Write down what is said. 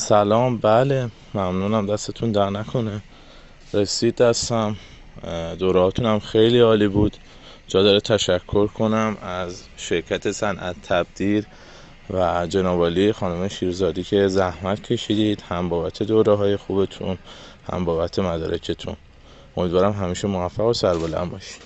سلام بله ممنونم دستتون در نکنه. رسید دستم. دوراتون هم خیلی عالی بود. جا داره تشکر کنم از شرکت صنعت تبدیل و جنابالی خانم شیرزادی که زحمت کشیدید هم بابت دوره های خوبتون هم بابت مدارکتون. امیدوارم همیشه موفق و سربلند باشید.